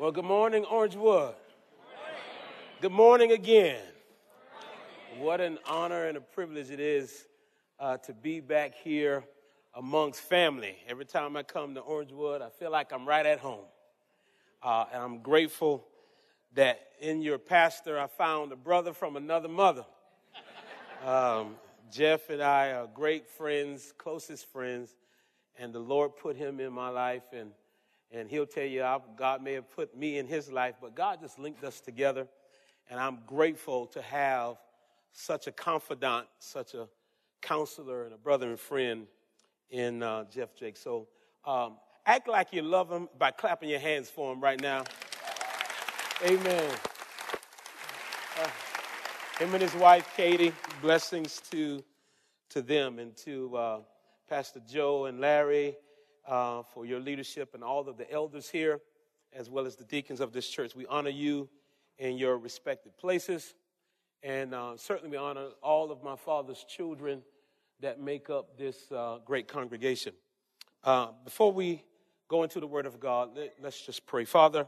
Well, good morning, Orangewood. Good morning again. What an honor and a privilege it is uh, to be back here amongst family. Every time I come to Orangewood, I feel like I'm right at home. Uh, and I'm grateful that in your pastor I found a brother from another mother. Um, Jeff and I are great friends, closest friends, and the Lord put him in my life and and he'll tell you God may have put me in his life, but God just linked us together. And I'm grateful to have such a confidant, such a counselor, and a brother and friend in uh, Jeff Jake. So um, act like you love him by clapping your hands for him right now. Amen. Uh, him and his wife, Katie, blessings to, to them and to uh, Pastor Joe and Larry uh, for your leadership and all of the elders here, as well as the deacons of this church. We honor you in your respective places. And uh, certainly we honor all of my father's children that make up this uh, great congregation. Uh, before we go into the Word of God, let, let's just pray. Father,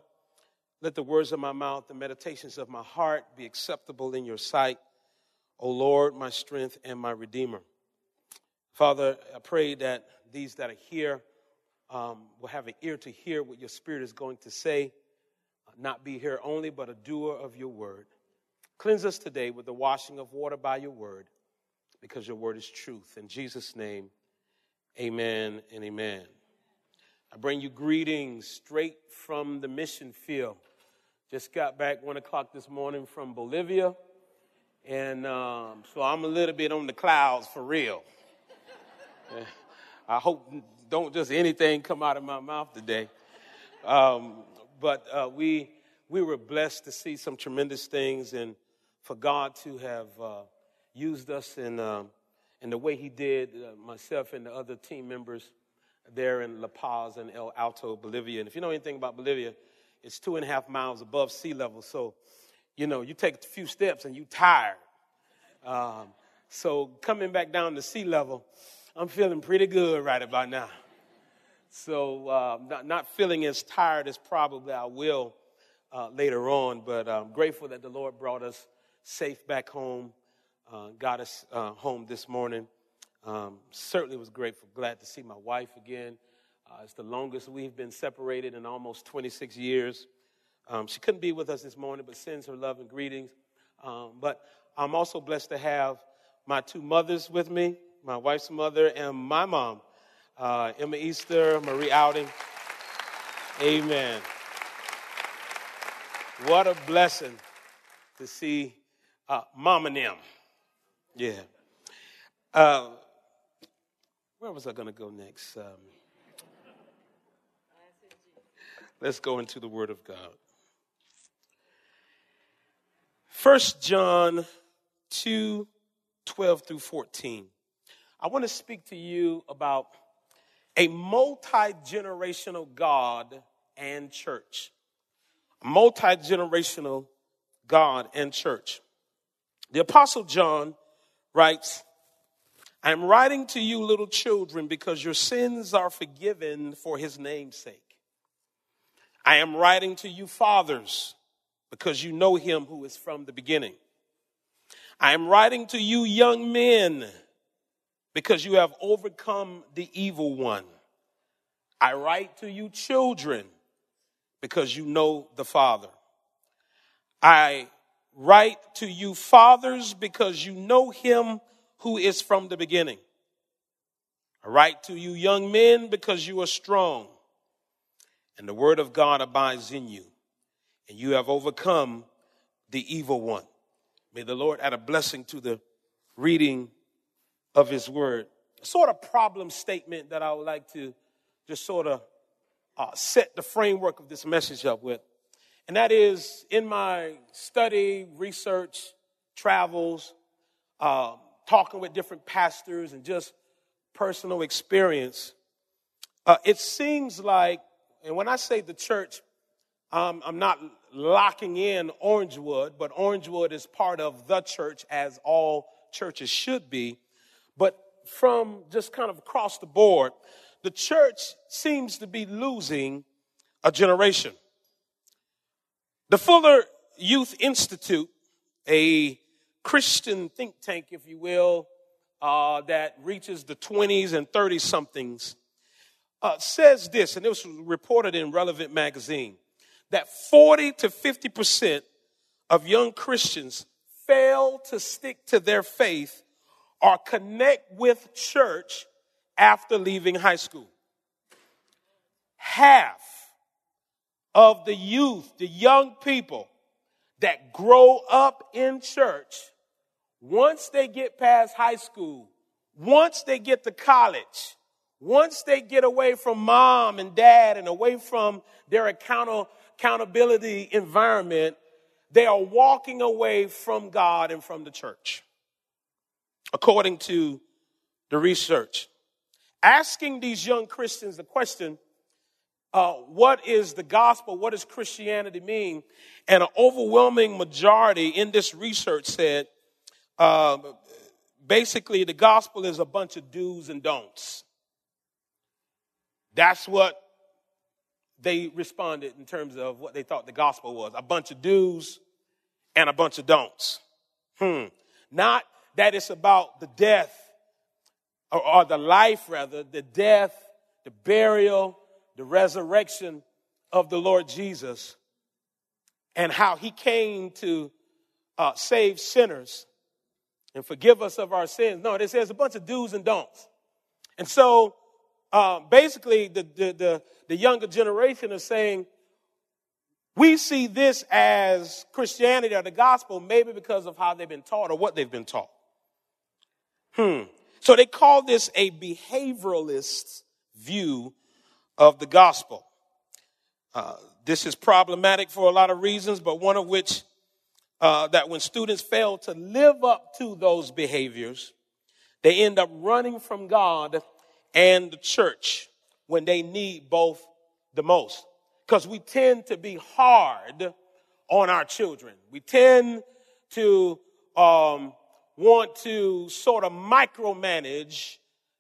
let the words of my mouth, the meditations of my heart be acceptable in your sight. O Lord, my strength and my Redeemer. Father, I pray that these that are here um, will have an ear to hear what your Spirit is going to say, uh, not be here only, but a doer of your word. Cleanse us today with the washing of water by your word, because your word is truth. In Jesus' name, amen and amen. I bring you greetings straight from the mission field. Just got back one o'clock this morning from Bolivia, and um, so I'm a little bit on the clouds for real. I hope don't just anything come out of my mouth today. Um, but uh, we we were blessed to see some tremendous things, and for God to have uh, used us in uh, in the way He did, uh, myself and the other team members there in La Paz and El Alto, Bolivia. And if you know anything about Bolivia, it's two and a half miles above sea level. So, you know, you take a few steps and you tired. Um, so coming back down to sea level, I'm feeling pretty good right about now. So, uh, not, not, feeling as tired as probably I will uh, later on, but I'm grateful that the Lord brought us safe back home, uh, got us uh, home this morning. Um, certainly was grateful, glad to see my wife again. Uh, it's the longest we've been separated in almost 26 years. Um, she couldn't be with us this morning, but sends her love and greetings. Um, but I'm also blessed to have my two mothers with me my wife's mother, and my mom, uh, Emma Easter, Marie Outing. Amen. What a blessing to see uh, Mom and them. Yeah. Uh, where was I going to go next? Um, let's go into the Word of God. First John 2 12 through 14. I want to speak to you about a multi generational God and church. Multi generational God and church. The Apostle John writes, I am writing to you, little children, because your sins are forgiven for his name's sake. I am writing to you, fathers, because you know him who is from the beginning. I am writing to you, young men because you have overcome the evil one. I write to you, children, because you know the Father. I write to you, fathers, because you know him who is from the beginning. I write to you, young men, because you are strong, and the word of God abides in you, and you have overcome the evil one. May the Lord add a blessing to the reading of his word. Sort of problem statement that I would like to just sort of uh, set the framework of this message up with. And that is in my study, research, travels, uh, talking with different pastors, and just personal experience, uh, it seems like, and when I say the church, um, I'm not locking in Orangewood, but Orangewood is part of the church as all churches should be. But from just kind of across the board, the church seems to be losing a generation. The Fuller Youth Institute, a Christian think tank, if you will, uh, that reaches the 20s and 30 somethings, uh, says this, and it was reported in Relevant Magazine, that 40 to 50% of young Christians fail to stick to their faith or connect with church after leaving high school. Half of the youth, the young people that grow up in church, once they get past high school, once they get to college, once they get away from mom and dad and away from their account- accountability environment, they are walking away from God and from the church. According to the research, asking these young Christians the question, uh, what is the gospel? What does Christianity mean? And an overwhelming majority in this research said uh, basically the gospel is a bunch of do's and don'ts. That's what they responded in terms of what they thought the gospel was a bunch of do's and a bunch of don'ts. Hmm. Not that it's about the death or, or the life, rather, the death, the burial, the resurrection of the Lord Jesus and how he came to uh, save sinners and forgive us of our sins. No, it says a bunch of do's and don'ts. And so uh, basically, the, the, the, the younger generation is saying, we see this as Christianity or the gospel, maybe because of how they've been taught or what they've been taught. Hmm. So they call this a behavioralist view of the gospel. Uh, this is problematic for a lot of reasons, but one of which uh, that when students fail to live up to those behaviors, they end up running from God and the church when they need both the most. Because we tend to be hard on our children. We tend to um, want to sort of micromanage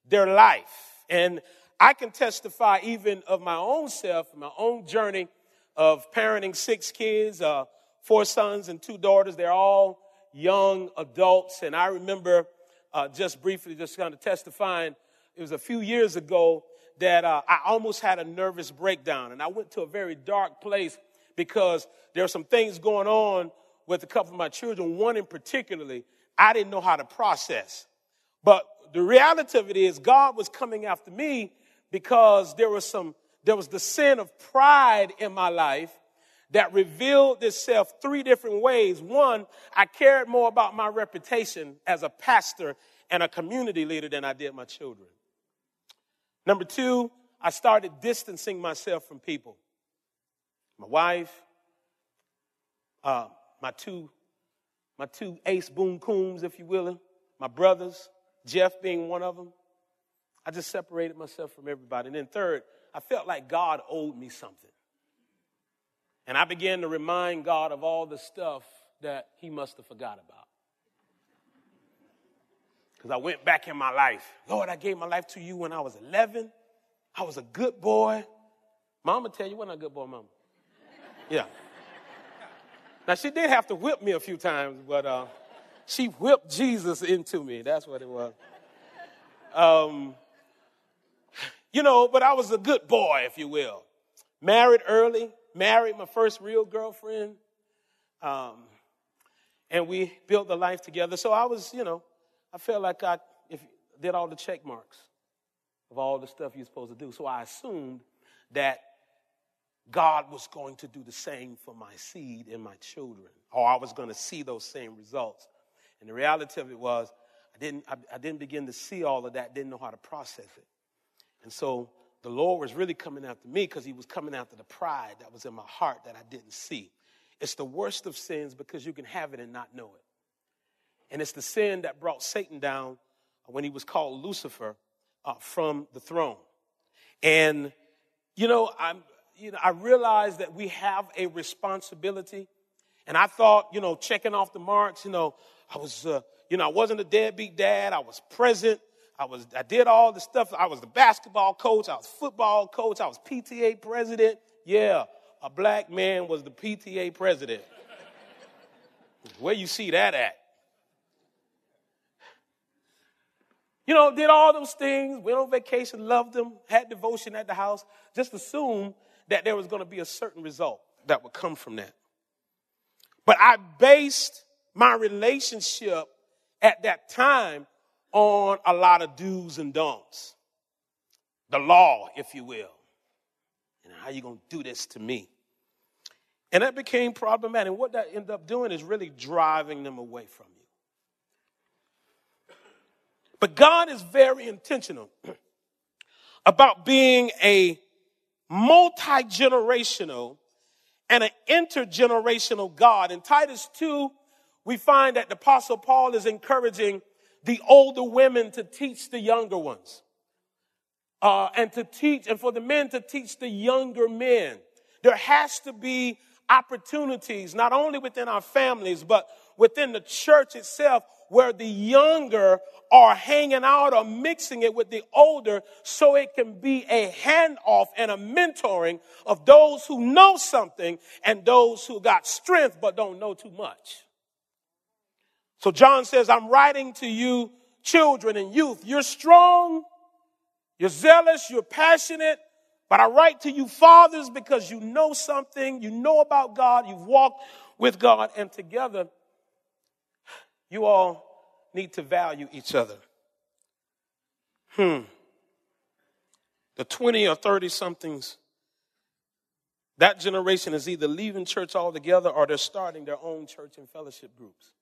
their life. And I can testify even of my own self, my own journey of parenting six kids, uh, four sons and two daughters. They're all young adults. And I remember uh, just briefly, just kind of testifying, it was a few years ago that uh, I almost had a nervous breakdown. And I went to a very dark place because there are some things going on with a couple of my children, one in particularly, I didn't know how to process. But the reality of it is, God was coming after me because there was some, there was the sin of pride in my life that revealed itself three different ways. One, I cared more about my reputation as a pastor and a community leader than I did my children. Number two, I started distancing myself from people. My wife, uh, my two, my two ace boom cooms, if you will, my brothers, Jeff being one of them. I just separated myself from everybody. And then third, I felt like God owed me something. And I began to remind God of all the stuff that he must have forgot about. Because I went back in my life. Lord, I gave my life to you when I was 11. I was a good boy. Mama tell you, wasn't a good boy, mama? Yeah. Now, she did have to whip me a few times, but uh, she whipped Jesus into me. That's what it was. Um, you know, but I was a good boy, if you will. Married early, married my first real girlfriend. Um, and we built the life together. So I was, you know, I felt like I if, did all the check marks of all the stuff you're supposed to do. So I assumed that God was going to do the same for my seed and my children, or I was going to see those same results. And the reality of it was, I didn't, I, I didn't begin to see all of that, didn't know how to process it. And so the Lord was really coming after me because he was coming after the pride that was in my heart that I didn't see. It's the worst of sins because you can have it and not know it. And it's the sin that brought Satan down when he was called Lucifer uh, from the throne. And, you know, I'm, you know, I realized that we have a responsibility. And I thought, you know, checking off the marks, you know, I was, uh, you know, I wasn't a deadbeat dad. I was present. I was, I did all the stuff. I was the basketball coach. I was football coach. I was PTA president. Yeah, a black man was the PTA president. Where you see that at? You know, did all those things, went on vacation, loved them, had devotion at the house, just assumed that there was going to be a certain result that would come from that. But I based my relationship at that time on a lot of do's and don'ts. The law, if you will. And how you going to do this to me? And that became problematic. And what that ended up doing is really driving them away from you. But God is very intentional about being a multi generational and an intergenerational God. In Titus 2, we find that the Apostle Paul is encouraging the older women to teach the younger ones. Uh, and to teach, and for the men to teach the younger men. There has to be opportunities, not only within our families, but within the church itself, where the younger are hanging out or mixing it with the older so it can be a handoff and a mentoring of those who know something and those who got strength but don't know too much. So John says, I'm writing to you, children and youth. You're strong, you're zealous, you're passionate, but I write to you, fathers, because you know something, you know about God, you've walked with God, and together you all need to value each other. Hmm. The 20 or 30 somethings, that generation is either leaving church altogether or they're starting their own church and fellowship groups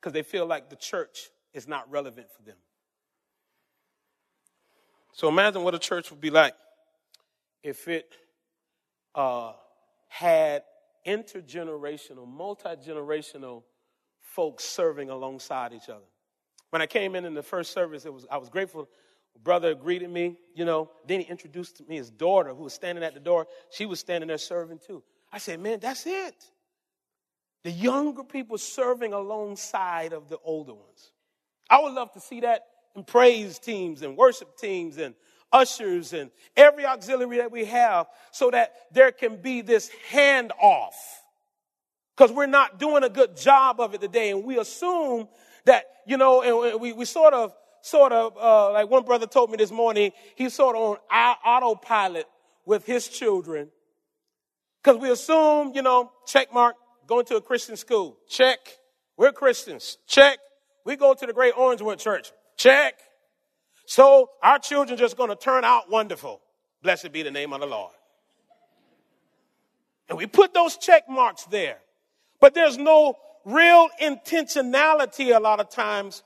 because they feel like the church is not relevant for them. So imagine what a church would be like if it uh, had intergenerational, multi generational folks serving alongside each other. When I came in in the first service, it was I was grateful. Brother greeted me, you know. Then he introduced me his daughter, who was standing at the door. She was standing there serving too. I said, "Man, that's it." The younger people serving alongside of the older ones. I would love to see that in praise teams and worship teams and ushers and every auxiliary that we have so that there can be this handoff. Because we're not doing a good job of it today. And we assume that, you know, and we, we sort of, sort of, uh, like one brother told me this morning, he's sort of on autopilot with his children. Because we assume, you know, check mark, going to a Christian school. Check. We're Christians. Check. We go to the Great Orangewood Church. Check. So our children just going to turn out wonderful. Blessed be the name of the Lord. And we put those check marks there. But there's no real intentionality a lot of times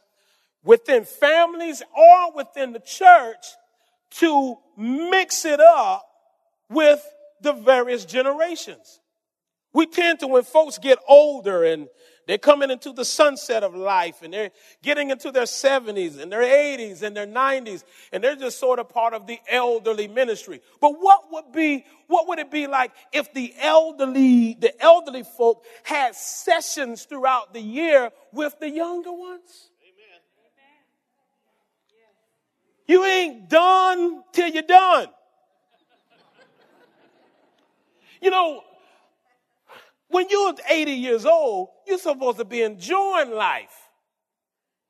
within families or within the church to mix it up with the various generations. We tend to, when folks get older and they're coming into the sunset of life and they're getting into their 70s and their 80s and their 90s and they're just sort of part of the elderly ministry. But what would be, what would it be like if the elderly, the elderly folk had sessions throughout the year with the younger ones? You ain't done till you're done. You know, when you're 80 years old, you're supposed to be enjoying life.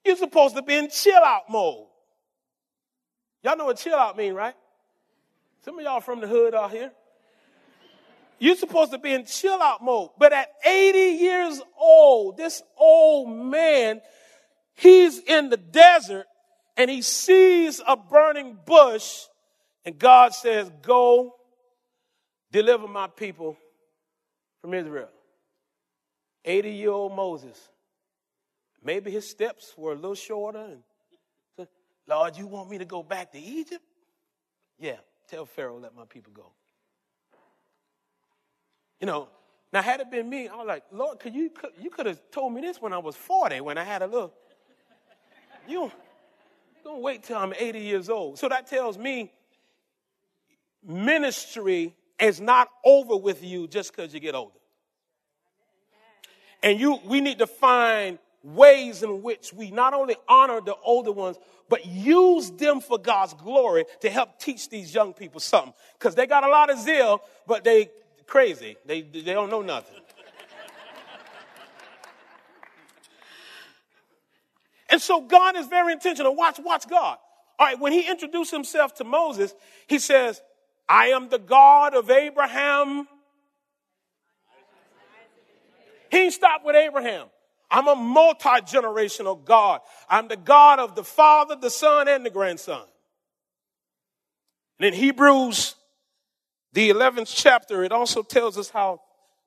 You're supposed to be in chill out mode. Y'all know what chill out mean, right? Some of y'all from the hood out here. You're supposed to be in chill out mode. But at 80 years old, this old man, he's in the desert and he sees a burning bush and God says, go deliver my people from Israel. 80 year old Moses. Maybe his steps were a little shorter. And said, Lord, you want me to go back to Egypt? Yeah, tell Pharaoh, let my people go. You know, now had it been me, I was like, Lord, could you could, you could have told me this when I was 40, when I had a little. You don't wait till I'm 80 years old. So that tells me ministry is not over with you just because you get older. And you, we need to find ways in which we not only honor the older ones, but use them for God's glory to help teach these young people something. Because they got a lot of zeal, but they crazy. They, they don't know nothing. and so God is very intentional. Watch, watch God. All right, when he introduced himself to Moses, he says, I am the God of Abraham. He didn't with Abraham. I'm a multi generational God. I'm the God of the Father, the Son, and the grandson. And in Hebrews, the 11th chapter, it also tells us how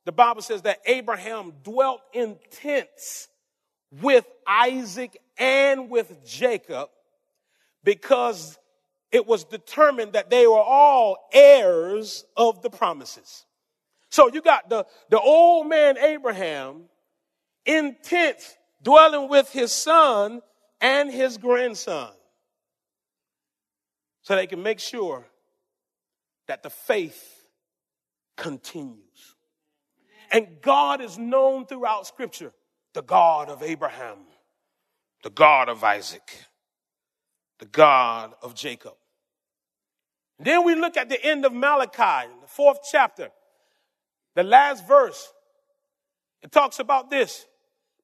the Bible says that Abraham dwelt in tents with Isaac and with Jacob because it was determined that they were all heirs of the promises. So you got the, the old man Abraham in tents dwelling with his son and his grandson so they can make sure that the faith continues. And God is known throughout Scripture the God of Abraham, the God of Isaac, the God of Jacob. Then we look at the end of Malachi, the fourth chapter, the last verse. It talks about this.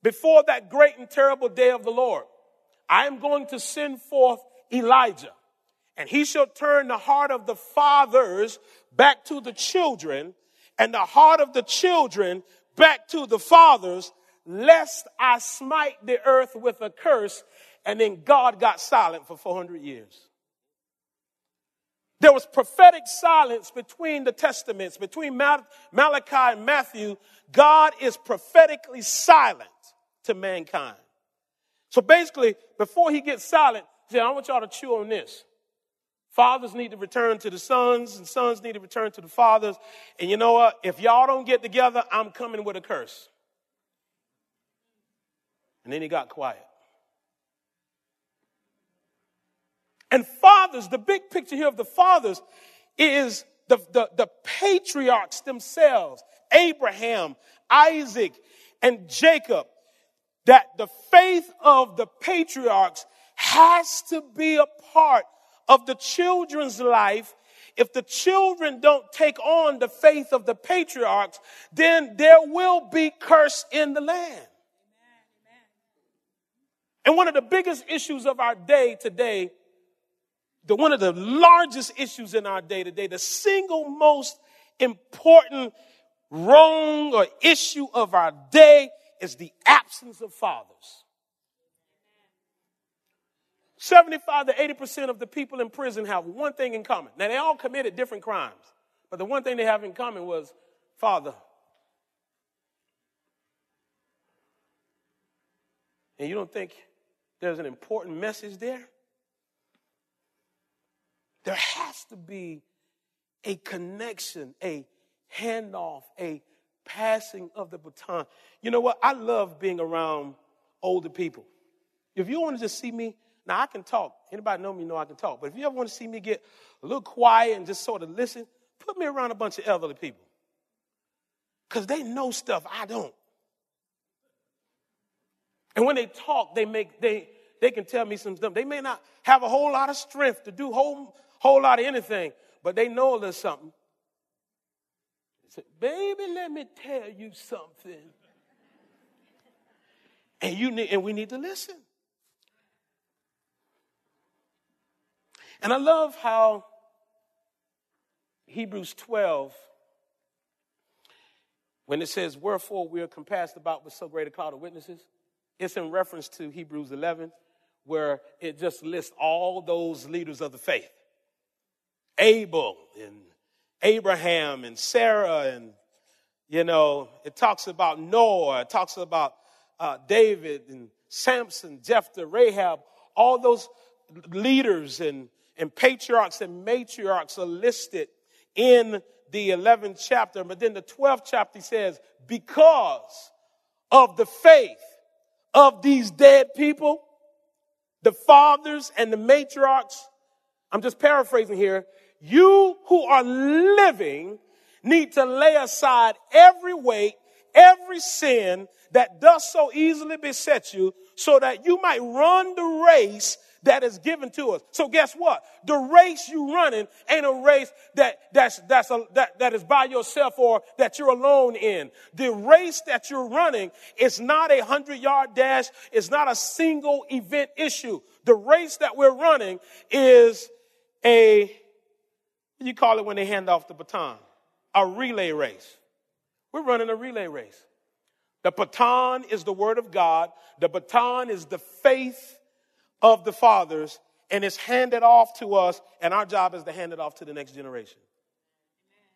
Before that great and terrible day of the Lord, I am going to send forth Elijah, and he shall turn the heart of the fathers back to the children, and the heart of the children back to the fathers, lest I smite the earth with a curse. And then God got silent for 400 years. There was prophetic silence between the testaments, between Malachi and Matthew. God is prophetically silent to mankind. So basically, before he gets silent, he said, I want y'all to chew on this. Fathers need to return to the sons, and sons need to return to the fathers. And you know what? If y'all don't get together, I'm coming with a curse. And then he got quiet. And fathers, the big picture here of the fathers is the, the, the patriarchs themselves Abraham, Isaac, and Jacob. That the faith of the patriarchs has to be a part of the children's life. If the children don't take on the faith of the patriarchs, then there will be curse in the land. And one of the biggest issues of our day today the, one of the largest issues in our day to day, the single most important wrong or issue of our day is the absence of fathers. 75 to 80% of the people in prison have one thing in common. Now, they all committed different crimes, but the one thing they have in common was father. And you don't think there's an important message there? There has to be a connection, a handoff, a passing of the baton. You know what? I love being around older people. If you want to just see me, now I can talk. Anybody know me know I can talk. But if you ever want to see me get a little quiet and just sort of listen, put me around a bunch of elderly people. Because they know stuff I don't. And when they talk, they make they they can tell me some stuff. They may not have a whole lot of strength to do whole whole lot of anything, but they know a little something. Say, baby, let me tell you something. And you need, and we need to listen. And I love how Hebrews 12, when it says, Wherefore we are compassed about with so great a cloud of witnesses, it's in reference to Hebrews 11, where it just lists all those leaders of the faith. Abel and Abraham and Sarah and you know it talks about Noah, it talks about uh, David and Samson, Jephthah, Rahab, all those leaders and, and patriarchs and matriarchs are listed in the 11th chapter. But then the 12th chapter says, because of the faith of these dead people, the fathers and the matriarchs, I'm just paraphrasing here, you who are living need to lay aside every weight, every sin that does so easily beset you so that you might run the race that is given to us. So guess what? The race you running ain't a race that, that's, that's a, that, that is by yourself or that you're alone in. The race that you're running is not a hundred yard dash. It's not a single event issue. The race that we're running is a, you call it when they hand off the baton? A relay race. We're running a relay race. The baton is the word of God. The baton is the faith of the fathers, and it's handed off to us, and our job is to hand it off to the next generation.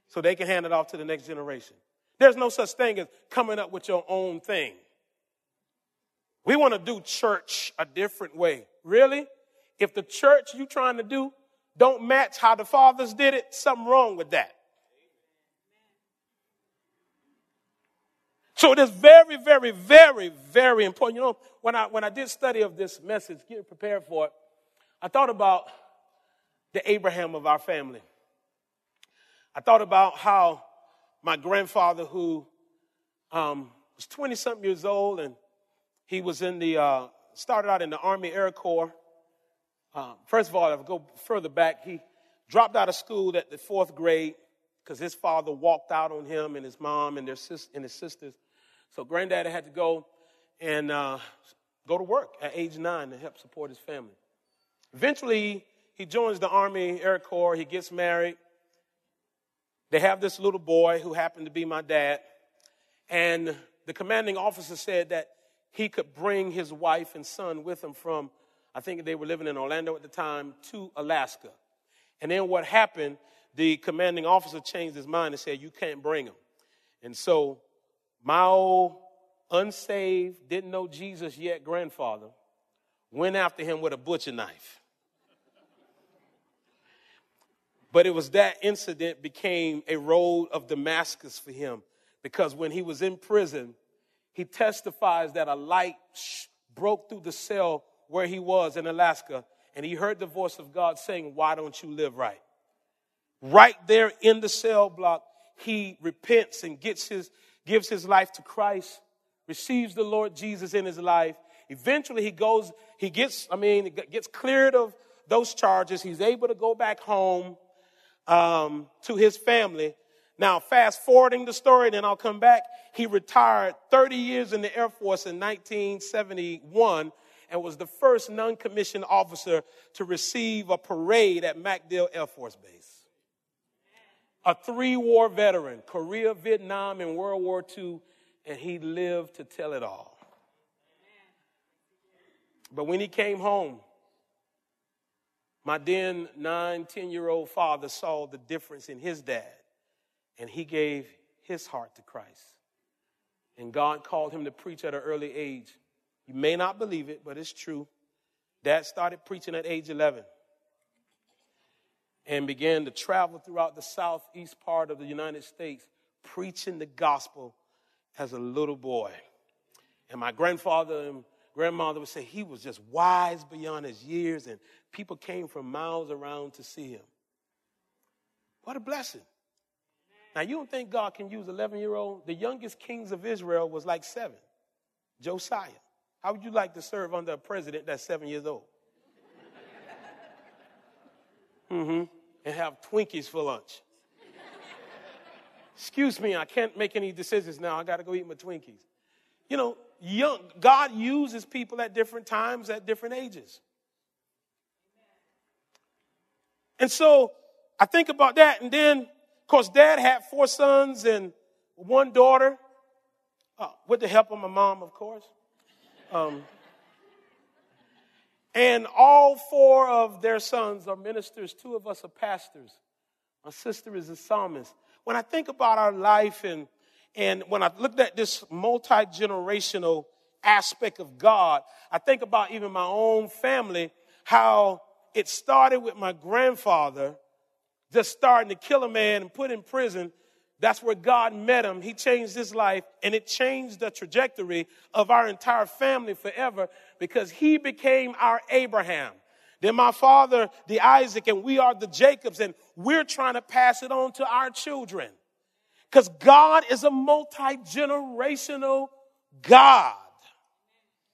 So they can hand it off to the next generation. There's no such thing as coming up with your own thing. We want to do church a different way. Really? If the church you're trying to do don't match how the fathers did it, something wrong with that. So it is very, very, very, very important. You know, when I when I did study of this message, get prepared for it, I thought about the Abraham of our family. I thought about how my grandfather, who um, was 20 something years old, and he was in the, uh, started out in the Army Air Corps. Uh, first of all, if I go further back, he dropped out of school at the fourth grade because his father walked out on him and his mom and, their sis- and his sisters. So granddaddy had to go and uh, go to work at age nine to help support his family. Eventually, he joins the Army Air Corps. He gets married. They have this little boy who happened to be my dad. And the commanding officer said that he could bring his wife and son with him from, I think they were living in Orlando at the time, to Alaska. And then what happened, the commanding officer changed his mind and said, You can't bring him. And so my old unsaved, didn't know Jesus yet grandfather went after him with a butcher knife. But it was that incident became a road of Damascus for him because when he was in prison, he testifies that a light broke through the cell where he was in Alaska and he heard the voice of God saying, Why don't you live right? Right there in the cell block, he repents and gets his gives his life to Christ, receives the Lord Jesus in his life. Eventually, he goes, he gets, I mean, gets cleared of those charges. He's able to go back home um, to his family. Now, fast forwarding the story, then I'll come back. He retired 30 years in the Air Force in 1971 and was the first non commissioned officer to receive a parade at MacDill Air Force Base a three war veteran, Korea, Vietnam, and World War II, and he lived to tell it all. But when he came home, my then nine, 10 year old father saw the difference in his dad, and he gave his heart to Christ. And God called him to preach at an early age. You may not believe it, but it's true. Dad started preaching at age 11 and began to travel throughout the southeast part of the United States preaching the gospel as a little boy. And my grandfather and grandmother would say he was just wise beyond his years, and people came from miles around to see him. What a blessing. Now, you don't think God can use 11 year old? The youngest kings of Israel was like seven, Josiah. How would you like to serve under a president that's seven years old? mm-hmm. And have Twinkies for lunch. Excuse me, I can't make any decisions now. I got to go eat my Twinkies. You know, young, God uses people at different times, at different ages. And so I think about that. And then, of course, dad had four sons and one daughter, uh, with the help of my mom, of course. Um, and all four of their sons are ministers. Two of us are pastors. My sister is a psalmist. When I think about our life and, and when I looked at this multi generational aspect of God, I think about even my own family, how it started with my grandfather just starting to kill a man and put in prison that's where God met him. He changed his life and it changed the trajectory of our entire family forever because he became our Abraham. Then my father, the Isaac, and we are the Jacobs, and we're trying to pass it on to our children. Because God is a multi generational God.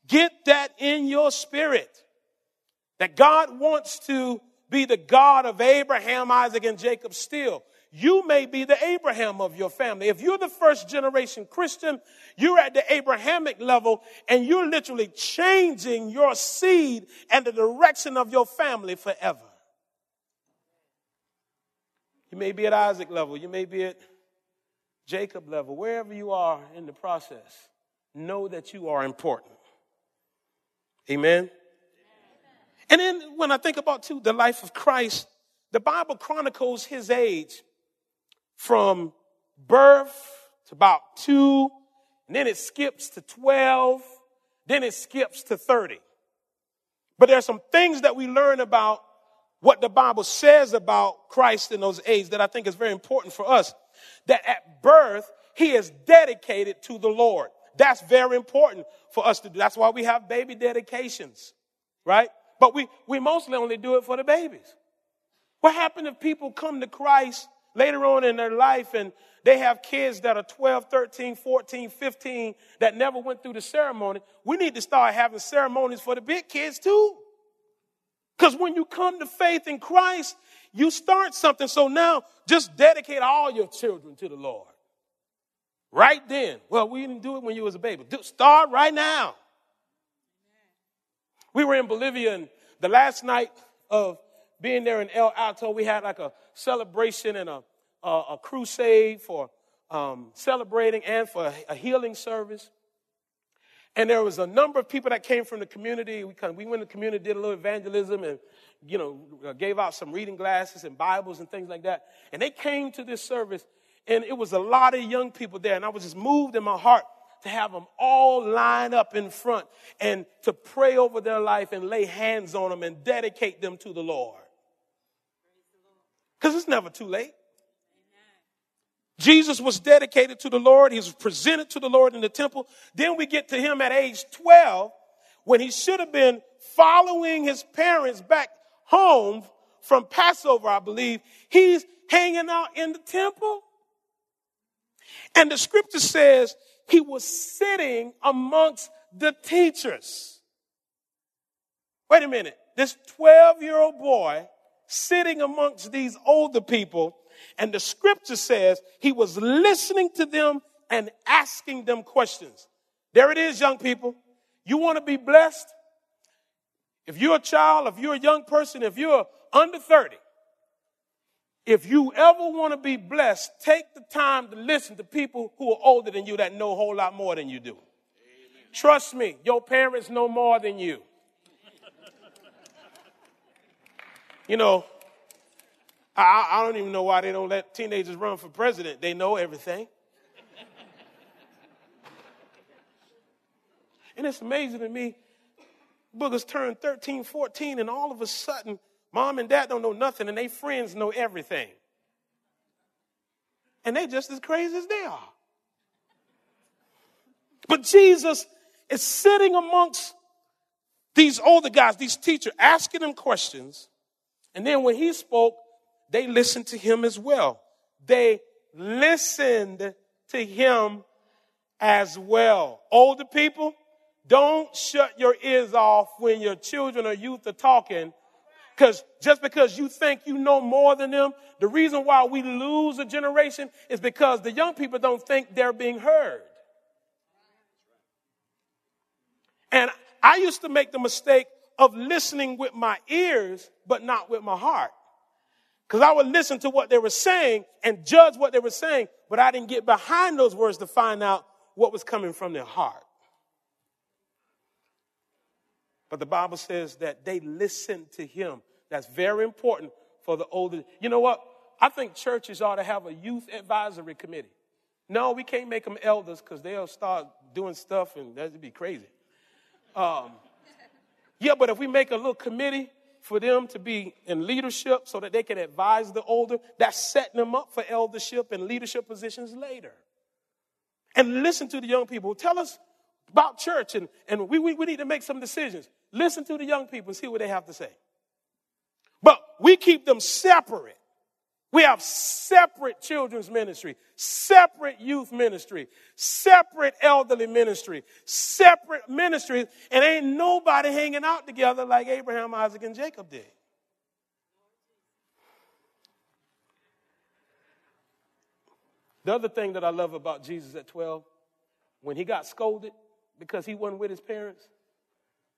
Get that in your spirit. That God wants to be the God of Abraham, Isaac, and Jacob still. You may be the Abraham of your family. If you're the first generation Christian, you're at the Abrahamic level and you're literally changing your seed and the direction of your family forever. You may be at Isaac level, you may be at Jacob level, wherever you are in the process, know that you are important. Amen. And then when I think about too the life of Christ, the Bible chronicles his age from birth to about two, and then it skips to 12, then it skips to 30. But there are some things that we learn about what the Bible says about Christ in those ages that I think is very important for us. That at birth, he is dedicated to the Lord. That's very important for us to do. That's why we have baby dedications, right? But we, we mostly only do it for the babies. What happens if people come to Christ later on in their life and they have kids that are 12, 13, 14, 15 that never went through the ceremony? We need to start having ceremonies for the big kids too. Because when you come to faith in Christ, you start something. So now just dedicate all your children to the Lord. Right then. Well, we didn't do it when you was a baby. Do, start right now. We were in Bolivia, and the last night of being there in El Alto, we had like a celebration and a, a, a crusade for um, celebrating and for a healing service. And there was a number of people that came from the community. We, kind of, we went to the community, did a little evangelism, and you know, uh, gave out some reading glasses and Bibles and things like that. And they came to this service, and it was a lot of young people there. And I was just moved in my heart to have them all line up in front and to pray over their life and lay hands on them and dedicate them to the Lord. Because it's never too late. Jesus was dedicated to the Lord. He was presented to the Lord in the temple. Then we get to him at age 12 when he should have been following his parents back home from Passover, I believe. He's hanging out in the temple. And the scripture says he was sitting amongst the teachers. Wait a minute. This 12 year old boy sitting amongst these older people, and the scripture says he was listening to them and asking them questions. There it is, young people. You want to be blessed? If you're a child, if you're a young person, if you're under 30, if you ever want to be blessed, take the time to listen to people who are older than you that know a whole lot more than you do. Amen. Trust me, your parents know more than you. You know, I, I, don't even know why they don't let teenagers run for president. They know everything. and it's amazing to me, boogers turn 13, 14, and all of a sudden, Mom and dad don't know nothing, and they friends know everything. And they just as crazy as they are. But Jesus is sitting amongst these older guys, these teachers, asking them questions. And then when he spoke, they listened to him as well. They listened to him as well. Older people, don't shut your ears off when your children or youth are talking because just because you think you know more than them, the reason why we lose a generation is because the young people don't think they're being heard. And I used to make the mistake of listening with my ears, but not with my heart. Because I would listen to what they were saying and judge what they were saying, but I didn't get behind those words to find out what was coming from their heart. But the Bible says that they listened to him. That's very important for the older. You know what? I think churches ought to have a youth advisory committee. No, we can't make them elders because they'll start doing stuff and that'd be crazy. Um, yeah, but if we make a little committee for them to be in leadership so that they can advise the older, that's setting them up for eldership and leadership positions later. And listen to the young people. Tell us about church and, and we, we, we need to make some decisions. Listen to the young people and see what they have to say. But we keep them separate We have separate children's ministry, separate youth ministry, separate elderly ministry, separate ministries, and ain't nobody hanging out together like Abraham, Isaac, and Jacob did. The other thing that I love about Jesus at 12, when he got scolded because he wasn't with his parents,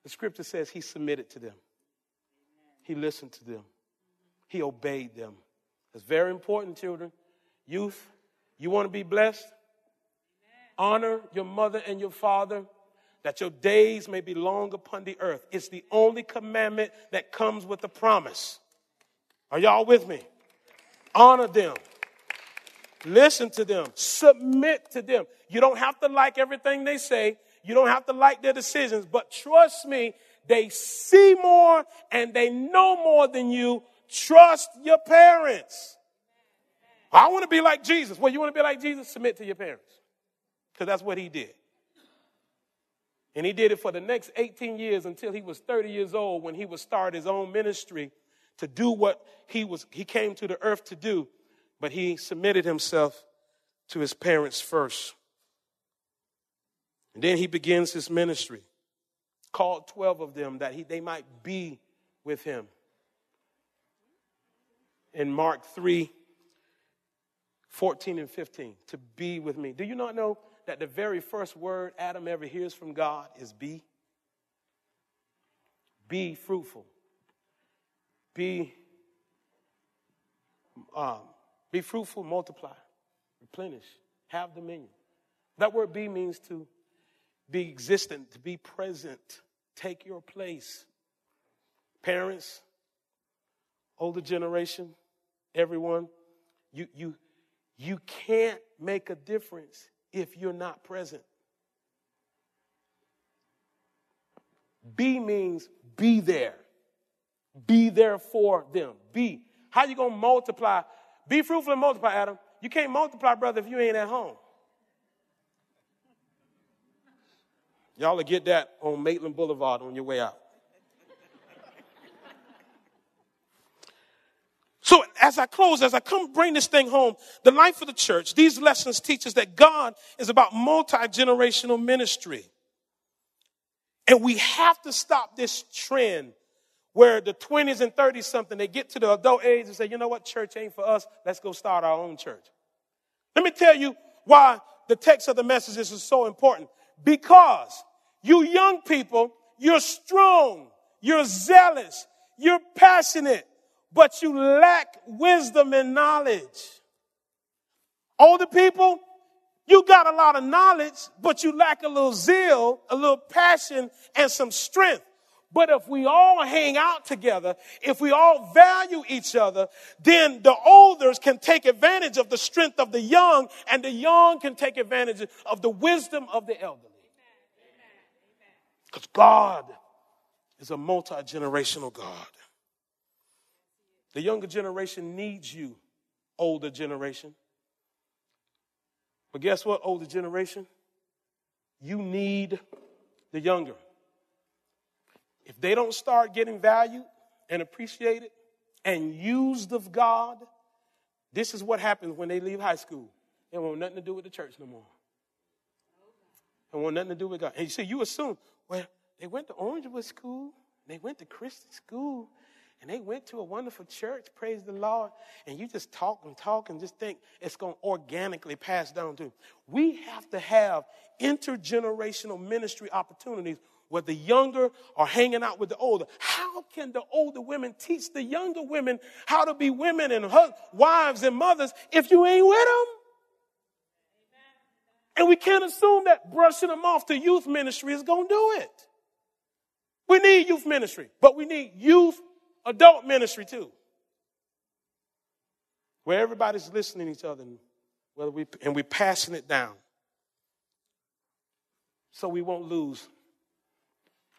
the scripture says he submitted to them. He listened to them. He obeyed them. It's very important, children. Youth, you want to be blessed? Honor your mother and your father, that your days may be long upon the earth. It's the only commandment that comes with a promise. Are y'all with me? Honor them. Listen to them. Submit to them. You don't have to like everything they say. You don't have to like their decisions, but trust me, they see more and they know more than you. Trust your parents. I want to be like Jesus. Well, you want to be like Jesus? Submit to your parents. Because that's what he did. And he did it for the next 18 years until he was 30 years old when he would start his own ministry to do what he was he came to the earth to do, but he submitted himself to his parents first. And then he begins his ministry. Called 12 of them that he, they might be with him. In Mark 3 14 and 15, to be with me. Do you not know that the very first word Adam ever hears from God is be? Be fruitful. Be, um, be fruitful, multiply, replenish, have dominion. That word be means to be existent, to be present, take your place. Parents, older generation, everyone, you, you, you can't make a difference if you're not present. Be means be there. Be there for them. Be. How you gonna multiply? Be fruitful and multiply, Adam. You can't multiply, brother, if you ain't at home. Y'all will get that on Maitland Boulevard on your way out. So as I close, as I come bring this thing home, the life of the church, these lessons teach us that God is about multi-generational ministry. And we have to stop this trend where the 20s and 30s something, they get to the adult age and say, you know what, church ain't for us. Let's go start our own church. Let me tell you why the text of the messages is so important. Because you young people, you're strong, you're zealous, you're passionate, but you lack wisdom and knowledge. Older people, you got a lot of knowledge, but you lack a little zeal, a little passion, and some strength. But if we all hang out together, if we all value each other, then the olders can take advantage of the strength of the young, and the young can take advantage of the wisdom of the elderly. Because God is a multi generational God. The younger generation needs you, older generation. But guess what, older generation? You need the younger. If they don't start getting valued and appreciated and used of God, this is what happens when they leave high school. They want nothing to do with the church no more. They want nothing to do with God. And you see, you assume, well, they went to Orangewood School, they went to Christian school, and they went to a wonderful church, praise the Lord, and you just talk and talk and just think it's going to organically pass down to. We have to have intergenerational ministry opportunities where the younger are hanging out with the older. How can the older women teach the younger women how to be women and wives and mothers if you ain't with them? And we can't assume that brushing them off to youth ministry is going to do it. We need youth ministry, but we need youth adult ministry too. Where everybody's listening to each other and, whether we, and we're passing it down so we won't lose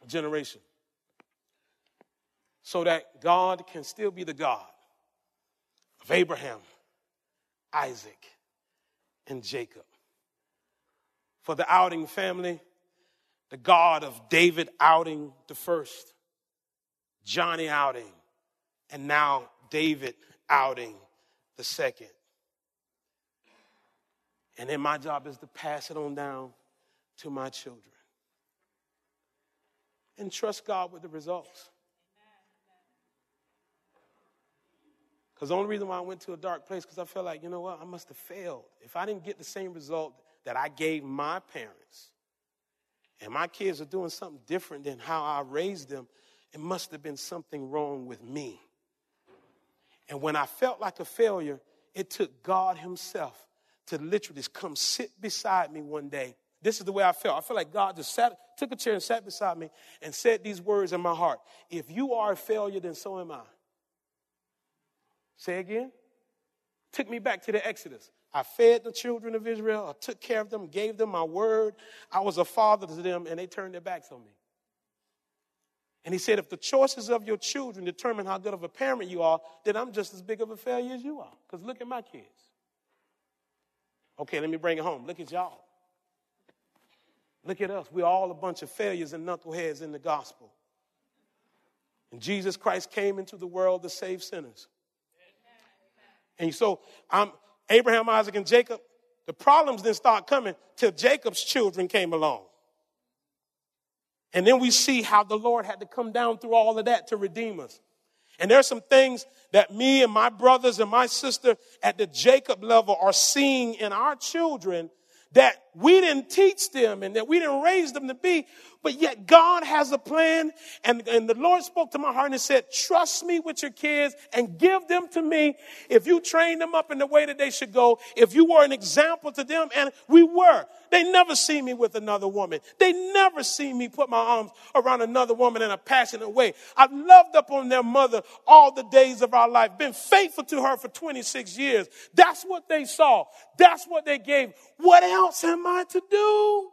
a generation. So that God can still be the God of Abraham, Isaac, and Jacob. For the outing family, the God of David outing the first, Johnny outing, and now David outing the second. And then my job is to pass it on down to my children. And trust God with the results. Because the only reason why I went to a dark place, because I felt like, you know what, I must have failed. If I didn't get the same result that I gave my parents, and my kids are doing something different than how I raised them, it must have been something wrong with me. And when I felt like a failure, it took God Himself to literally just come sit beside me one day. This is the way I felt. I felt like God just sat, took a chair and sat beside me and said these words in my heart If you are a failure, then so am I. Say again. Took me back to the Exodus. I fed the children of Israel. I took care of them, gave them my word. I was a father to them, and they turned their backs on me. And he said, if the choices of your children determine how good of a parent you are, then I'm just as big of a failure as you are. Because look at my kids. Okay, let me bring it home. Look at y'all. Look at us. We're all a bunch of failures and knuckleheads in the gospel. And Jesus Christ came into the world to save sinners. And so I'm Abraham, Isaac, and Jacob. The problems didn't start coming till Jacob's children came along. And then we see how the Lord had to come down through all of that to redeem us. And there's some things that me and my brothers and my sister at the Jacob level are seeing in our children that we didn't teach them and that we didn't raise them to be, but yet God has a plan. And, and the Lord spoke to my heart and said, trust me with your kids and give them to me. If you train them up in the way that they should go, if you were an example to them, and we were, they never see me with another woman. They never see me put my arms around another woman in a passionate way. I've loved up on their mother all the days of our life, been faithful to her for 26 years. That's what they saw. That's what they gave. What else I to do?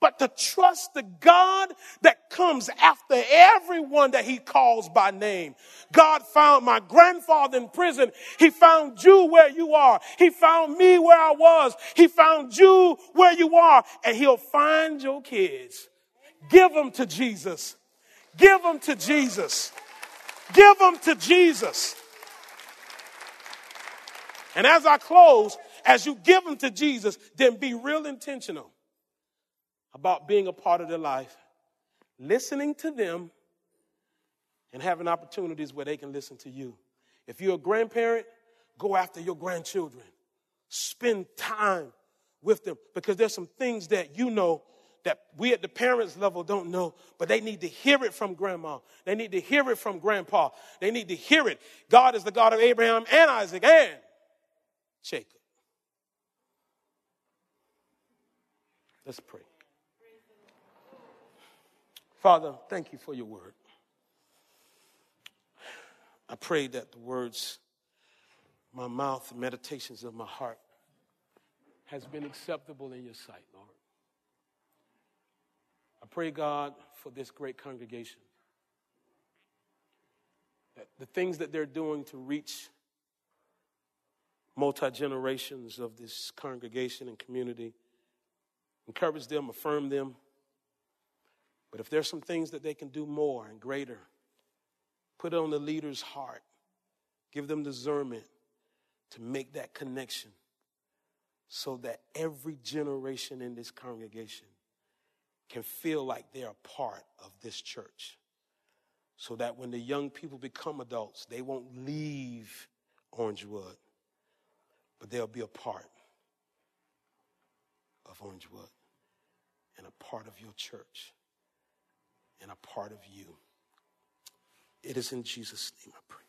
but to trust the God that comes after everyone that he calls by name. God found my grandfather in prison. He found you where you are. He found me where I was. He found you where you are. And he'll find your kids. Give them to Jesus. Give them to Jesus. Give them to Jesus. And as I close, as you give them to Jesus, then be real intentional about being a part of their life, listening to them, and having opportunities where they can listen to you. If you're a grandparent, go after your grandchildren. Spend time with them because there's some things that you know that we at the parents level don't know, but they need to hear it from grandma. They need to hear it from grandpa. They need to hear it. God is the God of Abraham and Isaac and Jacob. Let's pray. Father, thank you for your word. I pray that the words, my mouth, the meditations of my heart has been acceptable in your sight, Lord. I pray, God, for this great congregation. That the things that they're doing to reach multi generations of this congregation and community, encourage them, affirm them but if there's some things that they can do more and greater, put it on the leader's heart. Give them discernment to make that connection so that every generation in this congregation can feel like they're a part of this church. So that when the young people become adults, they won't leave Orangewood, but they'll be a part of Orangewood and a part of your church and a part of you. It is in Jesus' name I pray.